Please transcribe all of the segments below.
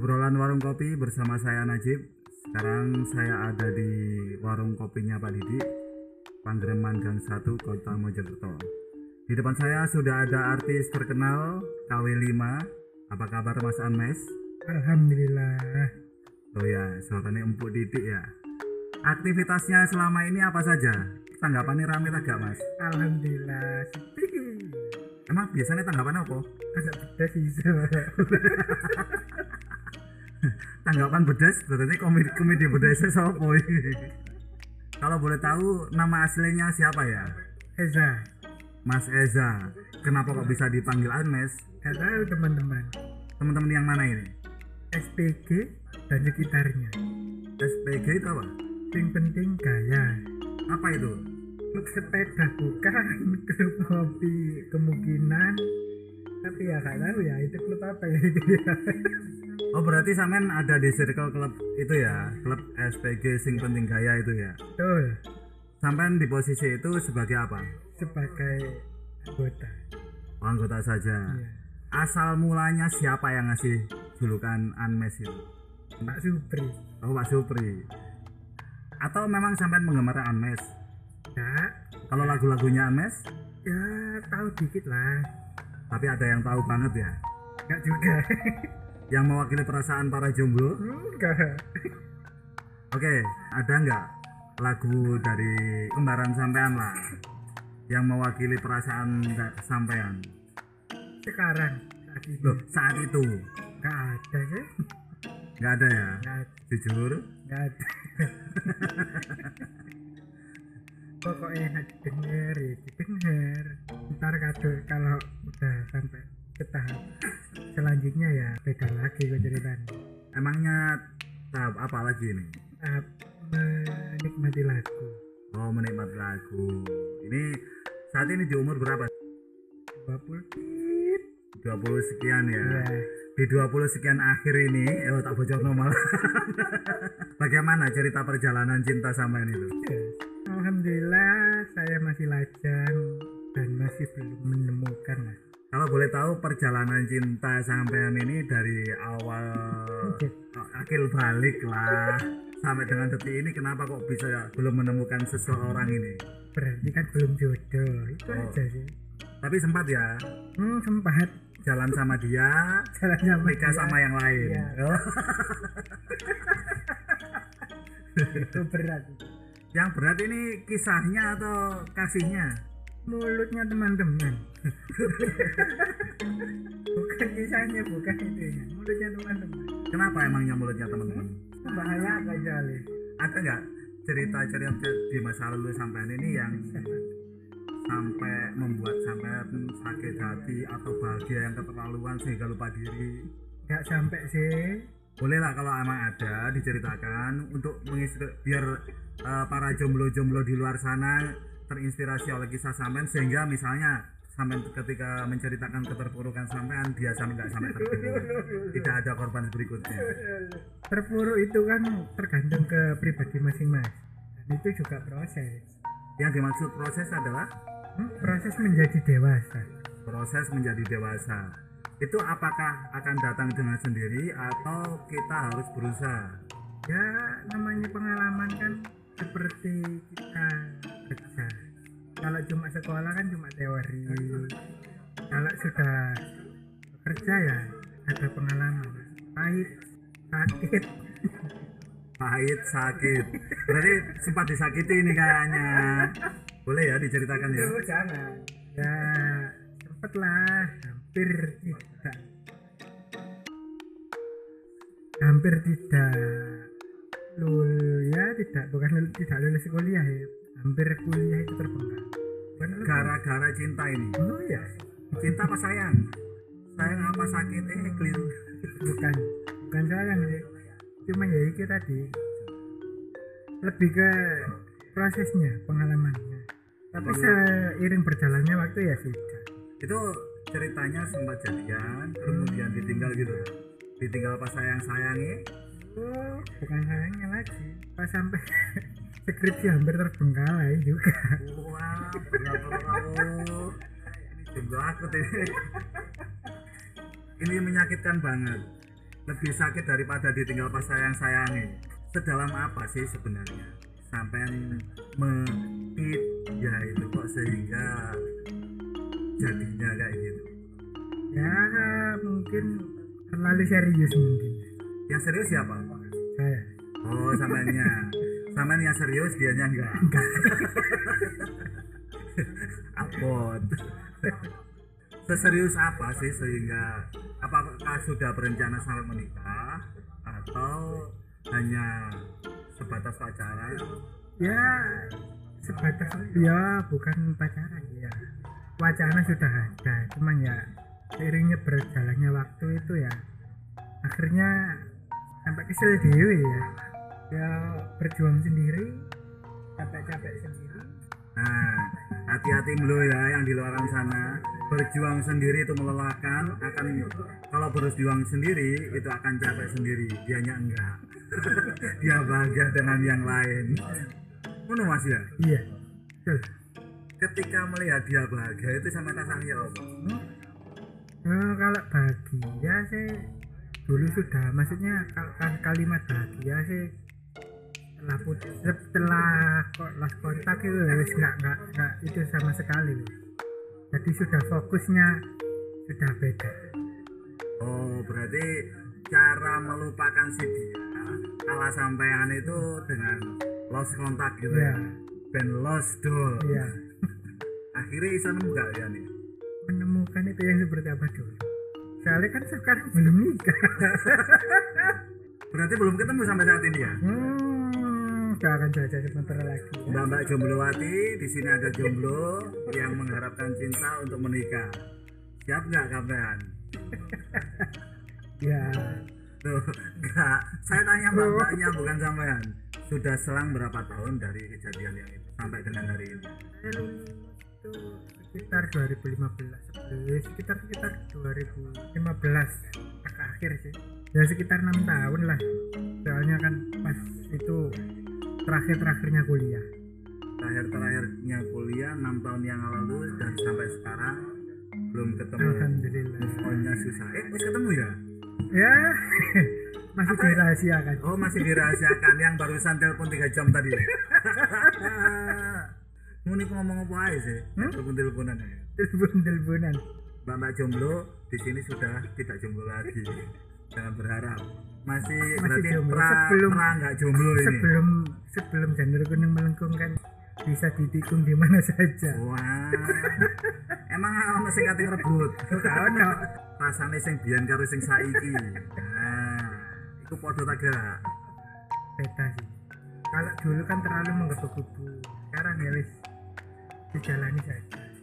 obrolan warung kopi bersama saya Najib. Sekarang saya ada di warung kopinya Pak Didi, Pangreman Gang 1, Kota Mojokerto. Di depan saya sudah ada artis terkenal KW5. Apa kabar Mas Anmes? Alhamdulillah. Oh ya, suaranya empuk didik ya. Aktivitasnya selama ini apa saja? Tanggapannya rame tak gak Mas? Alhamdulillah. Emang biasanya tanggapan apa? Agak pedas sih. Tanggapan bedes, berarti komedi komedi bedesnya siapa? Kalau boleh tahu nama aslinya siapa ya? Eza. Mas Eza. Kenapa kok bisa dipanggil? Gak tahu teman-teman. Teman-teman yang mana ini? SPG dan sekitarnya. SPG itu apa? Yang penting gaya. Apa itu? Sepeda bukan, klub ngopi kemungkinan. Tapi ya gak tahu ya itu klub apa ya itu ya. Oh berarti sampean ada di circle klub itu ya, klub SPG sing penting gaya itu ya. Betul. Sampean di posisi itu sebagai apa? Sebagai anggota. Oh, anggota saja. Iya. Asal mulanya siapa yang ngasih julukan Anmes itu? Pak Supri. Oh Pak Supri. Atau memang sampean penggemar Anmes? Ya, Kalau lagu-lagunya Anmes, ya tahu dikit lah. tapi ada yang tahu banget ya. Gak juga. Yang mewakili perasaan para jomblo. Enggak. Oke, ada nggak lagu dari kembaran sampean lah yang mewakili perasaan sampean? Sekarang saat ini Loh, saat itu gak ada sih. nggak ada ya? Gak ada. Jujur, Gak ada. Pokoknya didengar ya didengar. Ntar kado kalau udah sampai ke tahap selanjutnya ya beda lagi gue ceritanya. emangnya tahap apa lagi nih? Tahap menikmati lagu. Oh, menikmati lagu. Ini saat ini di umur berapa? 20 tit. 20 sekian ya. Ya. Di 20 sekian akhir ini, eh tak bocor normal. Bagaimana cerita perjalanan cinta sampean itu? ya. Alhamdulillah saya masih lajang dan masih belum menemukan lah. Kalau boleh tahu perjalanan cinta sampean ini dari awal akil balik lah sampai dengan detik ini kenapa kok bisa belum menemukan seseorang ini? Berarti kan belum jodoh. Itu Oh. aja sih. Tapi sempat ya Hmm, sempat jalan sama dia, jalan sama nikah dia. sama yang lain. Oh. itu berat Yang berat ini kisahnya atau kasihnya? mulutnya teman-teman bukan kisahnya bukan itu ya. Mulutnya teman-teman. Kenapa emangnya mulutnya teman-teman? bahaya apa kali Ada nggak cerita-cerita di masa lalu sampean ini yang sampai membuat sampean sakit hati atau bahagia yang keterlaluan sehingga lupa diri? nggak sampai sih. Bolehlah kalau emang ada diceritakan untuk mengisi biar eh, para jomblo-jomblo di luar sana terinspirasi oleh kisah sampean sehingga misalnya sampean ketika menceritakan keterpurukan sampean dia sampai nggak sampai terpuruk. Tidak ada korban berikutnya. Terpuruk itu kan tergantung ke pribadi masing-masing. Dan itu juga proses. Yang dimaksud proses adalah Hmm, proses menjadi dewasa. Proses menjadi dewasa. Itu apakah akan datang dengan sendiri atau kita harus berusaha? Ya namanya pengalaman kan seperti kalau cuma sekolah kan cuma teori. Kalau sudah kerja ya ada pengalaman. Pahit sakit. Pahit sakit. Berarti sempat disakiti ini kayaknya. Boleh ya diceritakan ya? Jangan ya sempet lah hampir tidak. Hampir tidak lul ya tidak bukan tidak lulus kuliah ya. Hampir kuliah itu terbengkalai. lulus. Gara-gara cinta ini. Oh ya cinta apa sayang? Sayang apa sakit? Eh keliru. Bukan. Bukan sayang sih cuma ya itu tadi. Lebih ke prosesnya pengalamannya. Tapi seiring berjalannya waktu ya sudah itu ceritanya sempat jadian kemudian ditinggal gitu. Ditinggal pas sayang sayangi oh bukan sayangnya lagi. Pas sampai skripsi hampir terbengkalai juga. Wah kamu ini jomblo aku ini ini menyakitkan banget. Lebih sakit daripada ditinggal pas sayang sayangi sedalam apa sih sebenarnya? Sampai mentit ya itu kok sehingga jadinya kayak gitu? Ya mungkin terlalu serius mungkin. Yang serius siapa? Saya. Oh samanya samanya yang serius dianya enggak. Abot seserius apa sih sehingga apakah sudah berencana sampai menikah atau hanya sebatas pacaran? Ya sebatas ya bukan pacaran ya. Wacana sudah ada cuman ya seiringnya berjalannya waktu itu ya akhirnya sampai kesel dewi ya ya berjuang sendiri capek-capek sendiri Nah, hati-hati mulu ya yang di luar sana. Berjuang sendiri itu melelahkan, akan kalau berjuang sendiri itu akan capek sendiri. Dianya enggak. Dia bahagia dengan yang lain. Ngono Mas ya. iya Ketika melihat dia bahagia itu sama rasanya apa? Hmm? Eh, kalau bahagia sih dulu sudah maksudnya kal- kalimat bahagia sih setelah putus setelah kok lost kontak itu ya wis nggak nggak nggak itu sama sekali jadi sudah fokusnya sudah beda Oh, berarti cara melupakan si dia ala sampean itu dengan lost kontak gitu ya ya. Ben lost dol. ya Akhirnya bisa nemu gak ya nih? menemukan itu yang seperti apa dulu soalnya kan sekarang belum nikah Berarti belum ketemu sampai saat ini ya? hmm gak akan saja sebentar lagi ya. Mbak Mbak Jomblowati, di sini ada jomblo yang mengharapkan cinta untuk menikah. Siap nggak kapan? ya Tuh, nggak. Saya tanya Mbak Mbaknya bukan sampean. Sudah selang berapa tahun dari kejadian yang itu sampai dengan hari ini? itu sekitar 2015 sebelum sekitar sekitar 2015 agak akhir sih ya sekitar enam tahun lah soalnya kan pas itu terakhir terakhirnya kuliah Terakhir-terakhirnya kuliah 6 tahun yang lalu dan sampai sekarang belum ketemu. alhamdulillah Pokoknya susah. Eh, wis ketemu ya? ya masih dirahasiakan Oh, masih dirahasiakan yang barusan telepon 3 jam tadi. Muni ngomong apa aja sih? Hmm? Telepon-teleponan ya. telepon teleponan Mbak Mbak jomblo di sini sudah tidak jomblo lagi. Jangan berharap. Masih, Masih berarti jomblo. pra, Sebelum- pra nggak jomblo ini. sebelum sebelum janur kuning melengkung kan bisa ditikung di mana saja Wah. Emang ono sing kate rebut. Gak ono. Rasane sing biyen karo sing saiki. Nah, iku padha ta gak? beda sih kalau dulu kan terlalu menggebu-gebu sekarang ya wis dijalani saja tapi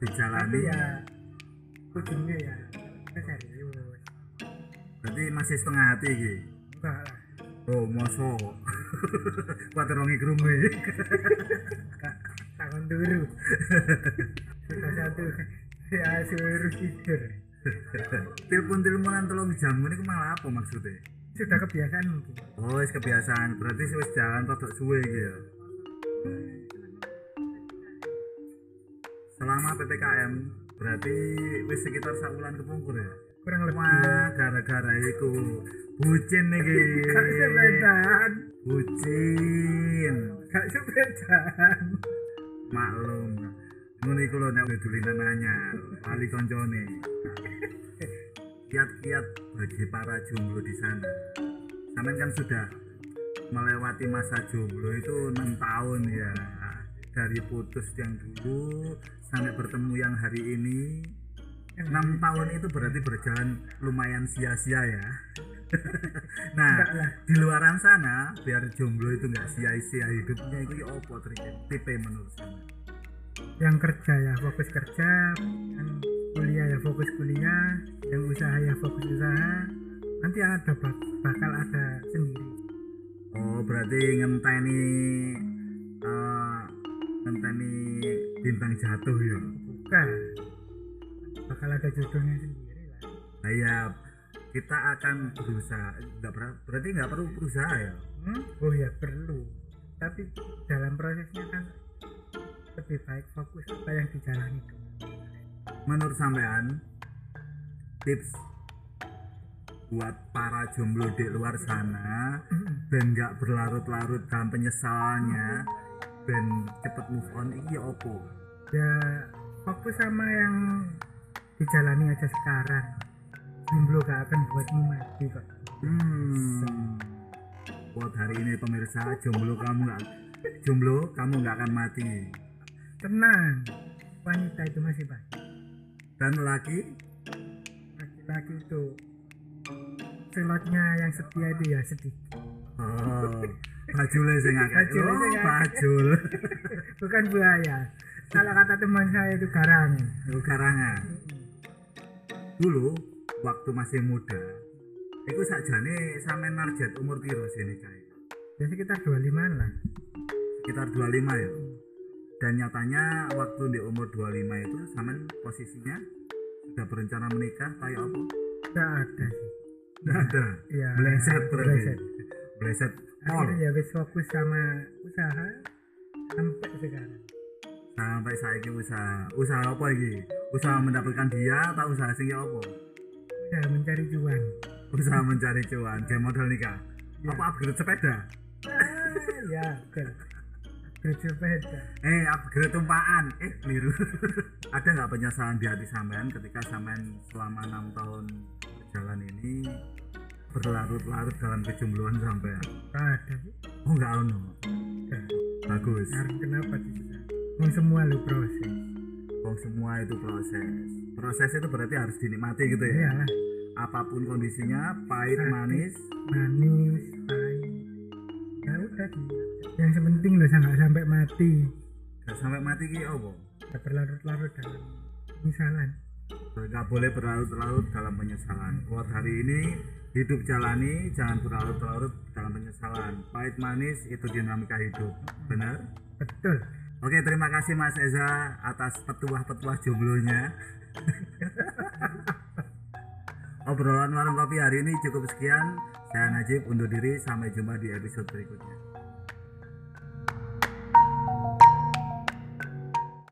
Dijalani ya ujungnya ya kita serius berarti masih setengah hati iki. enggak lah Oh, mosok. Kuatir wong ikrumi. enggak tangan dulu sudah satu ya suruh tidur Telepon-teleponan telung jam ini malah apa maksudnya? sudah kebiasaan mungkin Oh, wis kebiasaan. Berarti wis jalan rodok suwe iki ya. Selama PPKM berarti wis sekitar sak bulan kepungkur ya. kurang lebih Wah, gara-gara iku bucin iki. gak Bucin. gak Maklum. Ngono iku lho nek wis dulinan anyar, wali koncone. Kiat-kiat bagi para jomblo di sana. Sampean kan sudah melewati masa jomblo itu enam tahun ya. Dari putus yang dulu sampai bertemu yang hari ini. enam tahun itu berarti berjalan lumayan sia-sia ya. nah, di luaran sana biar jomblo itu nggak sia-sia hidupnya itu ya opo tipe menurut saya. yang kerja ya fokus kerja yang kuliah ya fokus kuliah yang usaha ya fokus usaha nanti ada bak- bakal ada sendiri Oh, berarti ngenteni ngenteni bintang jatuh ya. bukan bakal ada jodohnya sendiri lah Nah, iya, kita akan berusaha. Enggak ber- berarti nggak perlu berusaha ya. hmm? oh ya perlu tapi dalam prosesnya kan lebih baik fokus apa yang dijalani. Menurut sampean tips buat para jomblo di luar sana dan nggak berlarut-larut dalam penyesalannya dan cepet move on iki ya opo? Ya fokus sama yang dijalani aja sekarang. Jomblo gak akan buatmu mati kok. Hmm. Buat hari ini pemirsa jomblo kamu nggak jomblo kamu nggak akan mati. Tenang wanita itu masih banyak dan laki laki-laki itu. Slotnya yang setia itu ya sedikit oh bajule sing akeh Bajule oh sing akeh. bajul. Bukan buaya. Kalau kata teman saya itu garang. Oh, garangan. Dulu waktu masih muda itu sakjane sampe narjet umur piro sini kae ya sekitar 25 lah. Sekitar 25 ya? Dan nyatanya waktu di umur 25 itu samen posisinya sudah berencana menikah kayak apa? gak ada sih. Nggak ada? Iya, bleset berarti? Bleset. Akhirnya ya wis fokus sama usaha sampai sekarang. Sampai saiki usaha. Usaha apa iki? Usaha mendapatkan dia atau usaha sing ya apa? Udah mencari cuan. Usaha mencari cuan. Game modal nikah Iya. apa upgrade sepeda? Ah, ya betul Upgrade sepeda. Eh upgrade tumpaan eh keliru. Ada nggak penyesalan di hati sampean ketika sampean selama enam tahun berjalan ini berlarut-larut dalam kejombloan sampean. Gak ada. Oh nggak ono. Bagus. Kenapa sih Mau semua lu proses. Oh semua itu proses. Proses itu berarti harus dinikmati gitu ya? Iyalah. Apa pun kondisinya pahit Sakit. manis. manis pahit. Ya udah yang sepenting lo nggak sampai mati. Nggak sampai mati ki apa? Gak berlarut-larut dalam misalan nggak boleh berlarut-larut dalam penyesalan. Buat hari ini hidup jalani jangan berlarut-larut dalam penyesalan. Pahit manis itu dinamika hidup. Benar? Betul. Oke terima kasih Mas Eza atas petuah-petuah jomblonya. Obrolan warung kopi hari ini cukup sekian. Saya Najib undur diri. Sampai jumpa di episode berikutnya